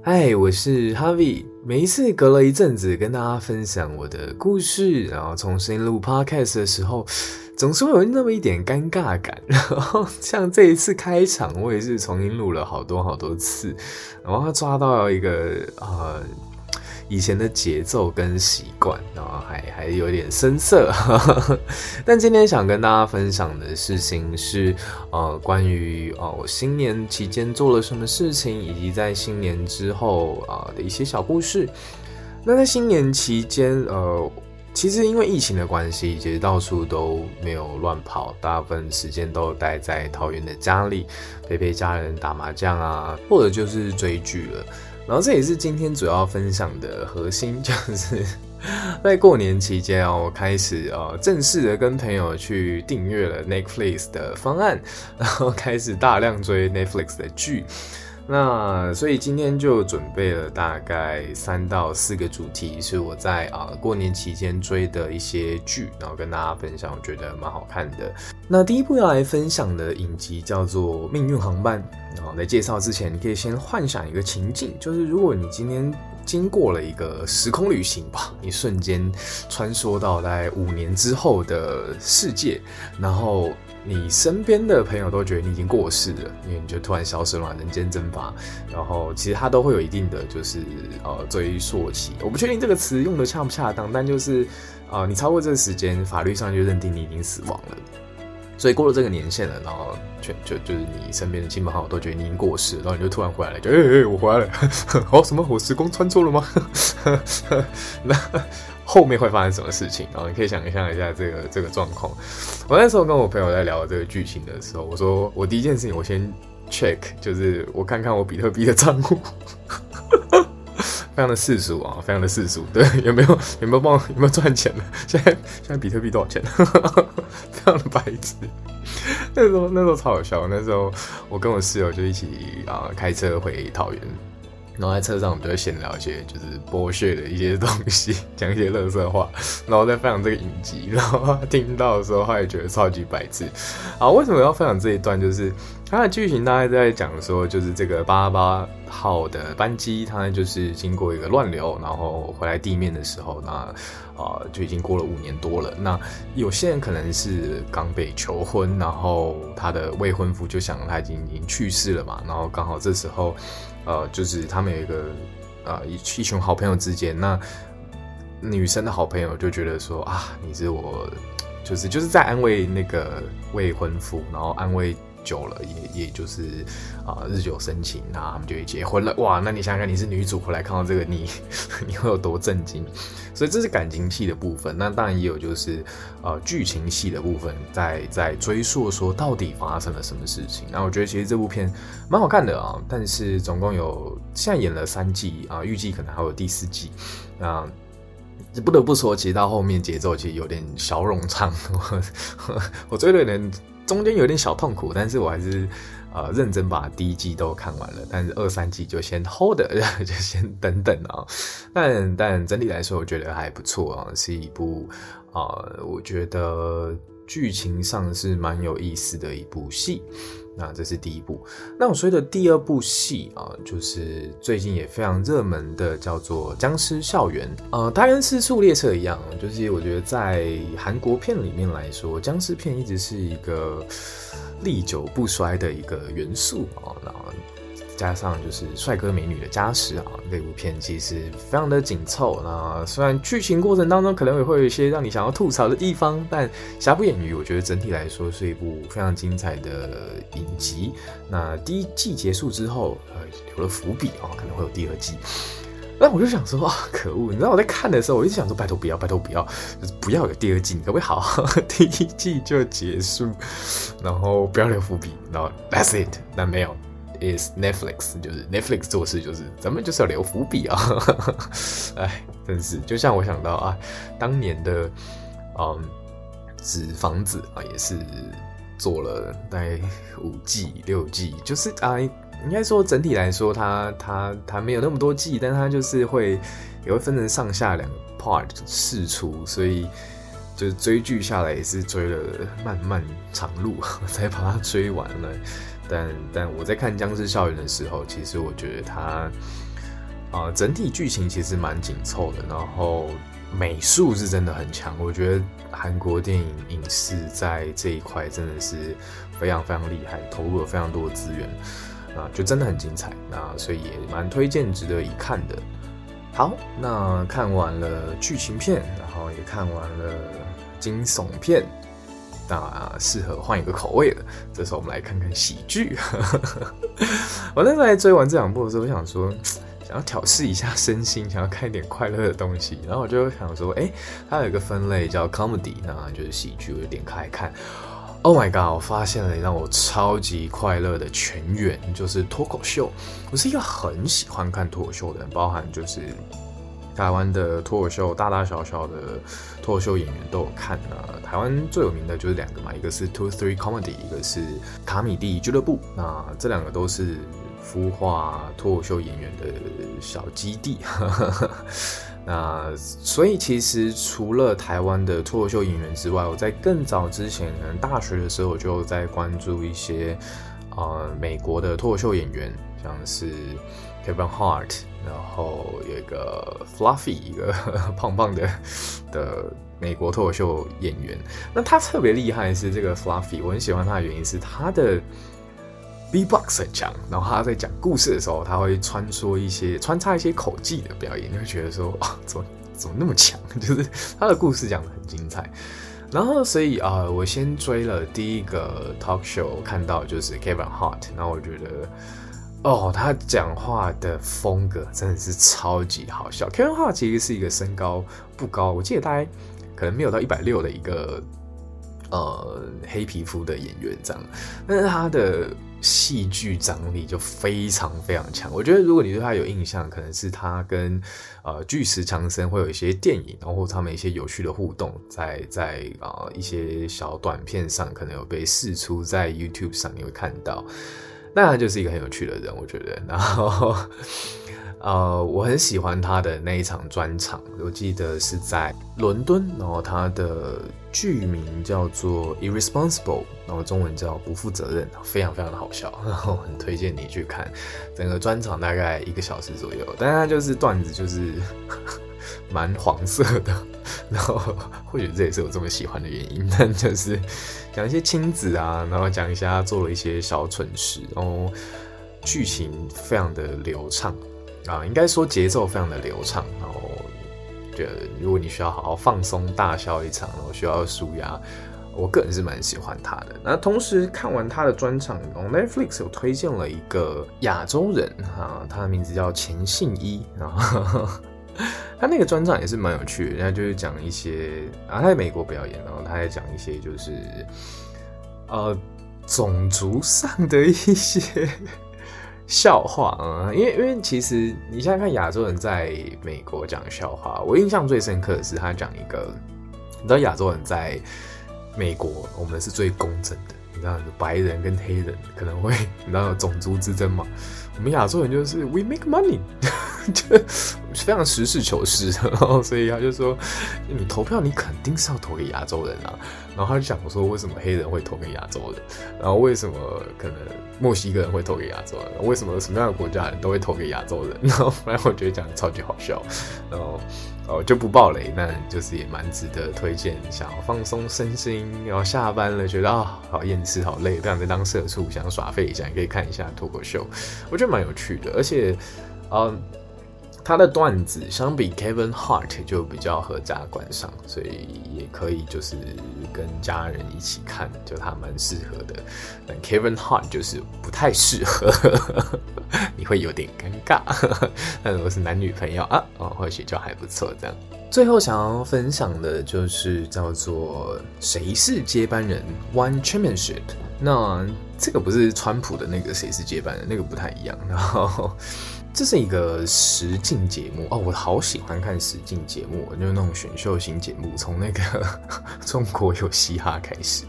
嗨，我是哈维。每一次隔了一阵子跟大家分享我的故事，然后重新录 Podcast 的时候，总是会有那么一点尴尬感。然后像这一次开场，我也是重新录了好多好多次，然后他抓到一个呃。以前的节奏跟习惯，然后还还有点生涩。但今天想跟大家分享的事情是，呃，关于呃我新年期间做了什么事情，以及在新年之后啊、的一些小故事。那在新年期间，呃，其实因为疫情的关系，其实到处都没有乱跑，大部分时间都待在桃园的家里，陪陪家人打麻将啊，或者就是追剧了。然后这也是今天主要分享的核心，就是在过年期间啊，我开始呃正式的跟朋友去订阅了 Netflix 的方案，然后开始大量追 Netflix 的剧。那所以今天就准备了大概三到四个主题，是我在啊、过年期间追的一些剧，然后跟大家分享，我觉得蛮好看的。那第一部要来分享的影集叫做《命运航班》。然后在介绍之前，你可以先幻想一个情境，就是如果你今天经过了一个时空旅行吧，你瞬间穿梭到大概五年之后的世界，然后。你身边的朋友都觉得你已经过世了，因为你就突然消失了，人间蒸发。然后其实他都会有一定的就是呃追溯期，我不确定这个词用的恰不恰当，但就是呃你超过这个时间，法律上就认定你已经死亡了。所以过了这个年限了，然后全就就是你身边的亲朋好友都觉得你已经过世了，然后你就突然回来了，就哎哎、我回来了，哦什么我时空穿错了吗？那。后面会发生什么事情？然后你可以想象一下这个这个状况。我那时候跟我朋友在聊这个剧情的时候，我说我第一件事情我先 check，就是我看看我比特币的账户，非常的世俗啊，非常的世俗。对，有没有有没有帮有没有赚钱的？现在现在比特币多少钱？非常的白痴。那时候那时候超好笑。那时候我跟我室友就一起啊开车回桃园。然后在车上，我们就会闲聊一些就是剥削的一些东西，讲一些垃圾话，然后再分享这个影集。然后他听到的时候，他也觉得超级白痴。啊，为什么要分享这一段？就是它的剧情大概在讲说，就是这个八八号的班机，它就是经过一个乱流，然后回来地面的时候，那啊就已经过了五年多了。那有些人可能是刚被求婚，然后他的未婚夫就想他已经已经去世了嘛，然后刚好这时候。呃，就是他们有一个呃一一群好朋友之间，那女生的好朋友就觉得说啊，你是我，就是就是在安慰那个未婚夫，然后安慰久了也也就是啊、日久生情，那他们就结婚了。哇，那你想想看，你是女主回来看到这个你，你 你会有多震惊？所以这是感情戏的部分，那当然也有就是呃剧情戏的部分，在在追溯说到底发生了什么事情。那我觉得其实这部片蛮好看的啊，但是总共有现在演了三季啊，预计可能还有第四季。那 不得不说，其实到后面节奏其实有点小冗长，我，我追的人中间有点小痛苦，但是我还是。呃，认真把第一季都看完了，但是二三季就先 hold，就先等等啊。但但整体来说，我觉得还不错啊，是一部啊、我觉得剧情上是蛮有意思的一部戏。那这是第一部。那我说的第二部戏啊，就是最近也非常热门的，叫做《僵尸校园》。呃，它跟《尸速列车》一样，就是我觉得在韩国片里面来说，僵尸片一直是一个历久不衰的一个元素啊。然后加上就是帅哥美女的加持啊，这部片其实非常的紧凑。那虽然剧情过程当中可能也会有一些让你想要吐槽的地方，但瑕不掩瑜，我觉得整体来说是一部非常精彩的影集。那第一季结束之后，呃，留了伏笔啊，可能会有第二季。那我就想说，啊，可恶！你知道我在看的时候，我一直想说，拜托不要，拜托不要，就是不要有第二季，你可不可以好好第一季就结束，然后不要留伏笔，然后 That's it，那没有。Is Netflix，就是 Netflix 做事就是咱们就是要留伏笔啊！哎，真是就像我想到啊，当年的嗯纸房子啊，也是做了大概五季六季，就是啊，应该说整体来说它，它它没有那么多季，但它就是会也会分成上下两个 part 释出，所以就是追剧下来也是追了漫漫长路 才把它追完了。但但我在看《僵尸校园》的时候，其实我觉得它啊、整体剧情其实蛮紧凑的，然后美术是真的很强。我觉得韩国电影影视在这一块真的是非常非常厉害，投入了非常多的资源啊，就真的很精彩。那所以也蛮推荐，值得一看的。好，那看完了剧情片，然后也看完了惊悚片。那适合换一个口味了。这时候我们来看看喜剧。我那时候在追完这两部的时候，我想说，想要调适一下身心，想要看一点快乐的东西。然后我就想说，哎、它有一个分类叫 comedy，那就是喜剧。我就点开看。Oh my god！我发现了让我超级快乐的全员，就是脱口秀。我是一个很喜欢看脱口秀的人，包含就是。台湾的脱口秀，大大小小的脱口秀演员都有看啊。台湾最有名的就是两个嘛，一个是 Two Three Comedy，一个是卡米蒂俱乐部。那这两个都是孵化脱口秀演员的小基地。那所以其实除了台湾的脱口秀演员之外，我在更早之前，可能大学的时候我就在关注一些呃美国的脱口秀演员，像是 Kevin Hart。然后有一个 Fluffy，一个 胖胖的的美国脱口秀演员。那他特别厉害是这个 Fluffy，我很喜欢他的原因是他的 B-box 很强。然后他在讲故事的时候，他会穿梭一些穿插一些口技的表演，你会觉得说啊，怎么怎么那么强？就是他的故事讲得很精彩。然后所以啊、我先追了第一个 talk show，看到就是 Kevin Hart，然后我觉得。哦，他讲话的风格真的是超级好笑。Kevin 话其实是一个身高不高，我记得大概可能没有到一百六的一个呃黑皮肤的演员这样，但是他的戏剧张力就非常非常强。我觉得如果你对他有印象，可能是他跟呃巨石强森会有一些电影，然后他们一些有趣的互动，在在啊、一些小短片上可能有被释出在 YouTube 上，你会看到。那他就是一个很有趣的人，我觉得。然后，呃，我很喜欢他的那一场专场，我记得是在伦敦，然后他的剧名叫做《Irresponsible》，然后中文叫《不负责任》，非常非常的好笑，然 后很推荐你去看。整个专场大概一个小时左右，但他就是段子就是蛮黄色的。然后或许这也是我这么喜欢的原因，但就是讲一些亲子啊，然后讲一下做了一些小蠢事，然后剧情非常的流畅啊，应该说节奏非常的流畅，然后觉得如果你需要好好放松大笑一场，然后需要舒压，我个人是蛮喜欢他的。那同时看完他的专场，Netflix 有推荐了一个亚洲人啊，他的名字叫钱信一，然后。他那个专场也是蛮有趣的，人家就是讲一些啊，他在美国表演，然后他在讲一些就是呃种族上的一些 笑话啊，因为因为其实你现在看亚洲人在美国讲笑话，我印象最深刻的是他讲一个，你知道亚洲人在美国，我们是最公正的，你知道白人跟黑人可能会你知道种族之争嘛，我们亚洲人就是 we make money。就非常实事求是，然后所以他就说，你投票你肯定是要投给亚洲人啊。然后他就想说，为什么黑人会投给亚洲人？然后为什么可能墨西哥人会投给亚洲人？为什么什么样的国家人都会投给亚洲人？然后反正我觉得讲的超级好笑。然后哦就不爆雷，那就是也蛮值得推荐。想要放松身心，然后下班了觉得啊、好厌世好累，不想再当社畜，想耍废一下，你可以看一下脱口秀，我觉得蛮有趣的，而且嗯。他的段子相比 Kevin Hart 就比较合家观赏，所以也可以就是跟家人一起看，就他蛮适合的。但 Kevin Hart 就是不太适合，你会有点尴尬。但如果是男女朋友啊，哦，或许就还不错。这样，最后想要分享的就是叫做“谁是接班人 ”One Championship。那这个不是川普的那个“谁是接班人”，那个不太一样。然后。这是一个实境节目哦，我好喜欢看实境节目，就是那种选秀型节目。从那个 中国有嘻哈开始，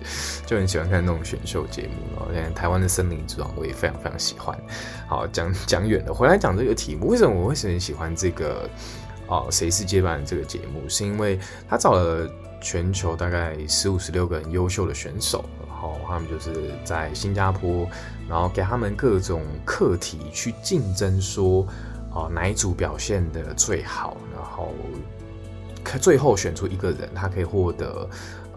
就很喜欢看那种选秀节目。然后现在台湾的森林之王，我也非常非常喜欢。好，讲讲远了，回来讲这个题目，为什么我会很喜欢这个？哦，谁是接班人这个节目？是因为他找了全球大概十五、十六个很优秀的选手。好，他们就是在新加坡，然后给他们各种课题去竞争，说啊、哪一组表现的最好，然后最后选出一个人，他可以获得。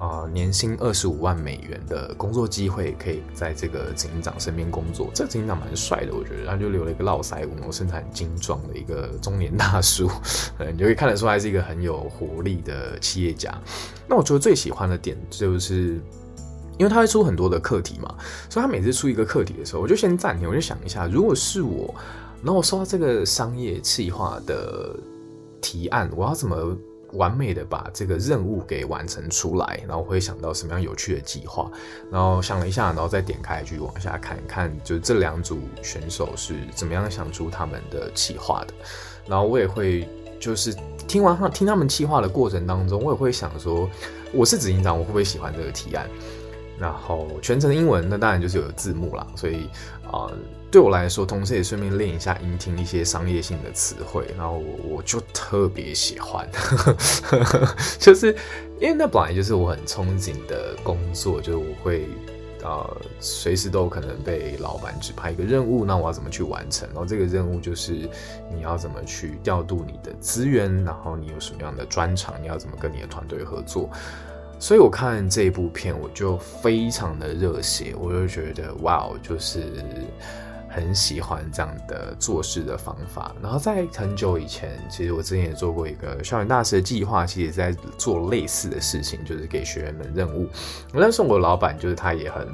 呃，年薪二十五万美元的工作机会，可以在这个警长身边工作。这个警长蛮帅的，我觉得。他就留了一个络腮胡，身材很精壮的一个中年大叔，你就可以看得出来是一个很有活力的企业家。那我觉得最喜欢的点就是，因为他会出很多的课题嘛，所以他每次出一个课题的时候，我就先暂停，我就想一下，如果是我，然后我收到这个商业企划的提案，我要怎么？完美的把这个任务给完成出来，然后我会想到什么样有趣的计划，然后想了一下，然后再点开继续往下看，看就是这两组选手是怎么样想出他们的企划的，然后我也会就是听完他听他们企划的过程当中，我也会想说，我是执行长，我会不会喜欢这个提案？然后全程英文，那当然就是有字幕啦，所以啊。呃对我来说，同时也顺便练一下音听一些商业性的词汇，然后我就特别喜欢，就是因为那本来就是我很憧憬的工作，就是我会呃随时都有可能被老板指派一个任务，那我要怎么去完成？然后这个任务就是你要怎么去调度你的资源，然后你有什么样的专长，你要怎么跟你的团队合作。所以我看这一部片，我就非常的热血，我就觉得哇，就是。很喜欢这样的做事的方法，然后在很久以前，其实我之前也做过一个校园大使的计划，其实也在做类似的事情，就是给学员们任务。但是我的老板就是他也很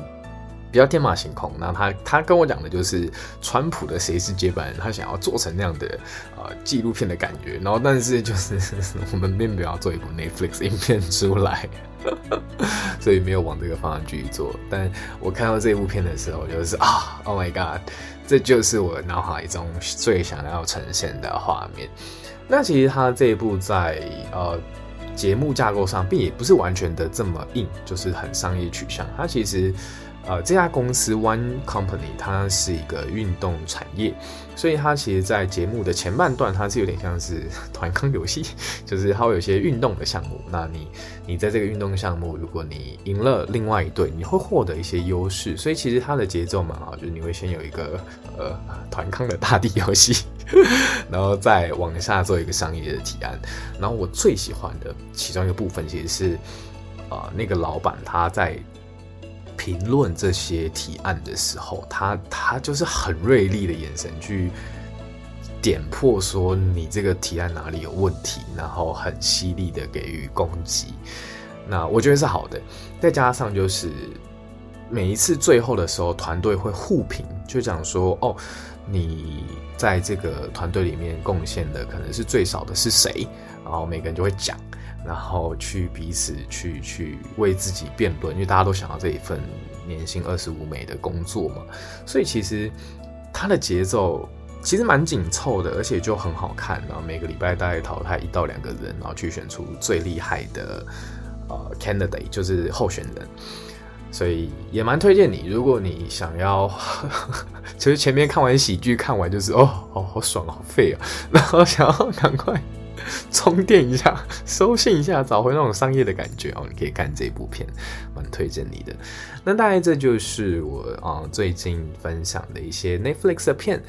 比较天马行空，那他他跟我讲的就是川普的谁是接班人，他想要做成那样的呃纪录片的感觉，然后但是就是 我们并没有要做一部 Netflix 影片出来。所以没有往这个方向去做，但我看到这部片的时候，就是啊，Oh my God，这就是我脑海中最想要呈现的画面。那其实他这一部在呃节目架构上，并也不是完全的这么硬，就是很商业取向。它其实。呃，这家公司 One Company 它是一个运动产业，所以它其实，在节目的前半段，它是有点像是 团康游戏，就是它会有些运动的项目。那你，你在这个运动项目，如果你赢了另外一队，你会获得一些优势。所以其实它的节奏蛮好，就是你会先有一个呃团康的大地游戏，然后再往下做一个商业的提案。然后我最喜欢的其中一个部分，其实是啊、呃，那个老板他在。评论这些提案的时候，他他就是很锐利的眼神去点破说你这个提案哪里有问题，然后很犀利的给予攻击。那我觉得是好的，再加上就是每一次最后的时候，团队会互评，就讲说哦，你在这个团队里面贡献的可能是最少的是谁，然后每个人就会讲。然后去彼此去去为自己辩论，因为大家都想要这一份年薪二十五美的工作嘛，所以其实它的节奏其实蛮紧凑的，而且就很好看。然后每个礼拜大概淘汰一到两个人，然后去选出最厉害的呃 candidate，就是候选人。所以也蛮推荐你，如果你想要，其 实前面看完喜剧，看完就是哦，好好爽，好废啊，然后想要赶快。充电一下，收信一下，找回那种商业的感觉哦。你可以看这部片，蛮推荐你的。那大概这就是我啊、最近分享的一些 Netflix 的片。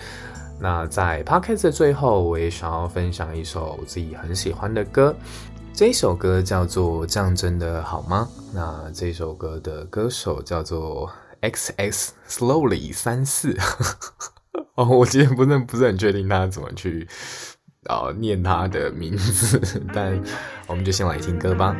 那在 Podcast 的最后，我也想要分享一首我自己很喜欢的歌。这一首歌叫做《这样真的好吗》。那这首歌的歌手叫做 XX Slowly 三四。哦，我今天不是不是很确定他怎么去。哦，念他的名字，但我们就先来听歌吧。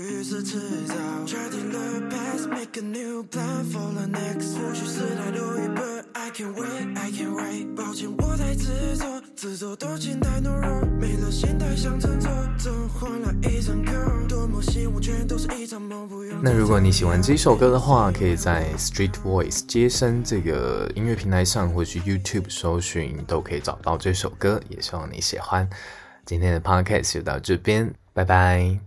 若悲剧是迟早决定了 past make a new plan for the next. 或许是态度一般 I can't wait I can't wait. 抱歉我太执着自作多情太懦弱没了心态想振作怎换来一场空多么希望全都是一场梦不用那如果你喜欢这首歌的话可以在 Street Voice 街声这个音乐平台上或是 YouTube 搜寻都可以找到这首歌也希望你喜欢。今天的 Podcast 就到这边拜拜。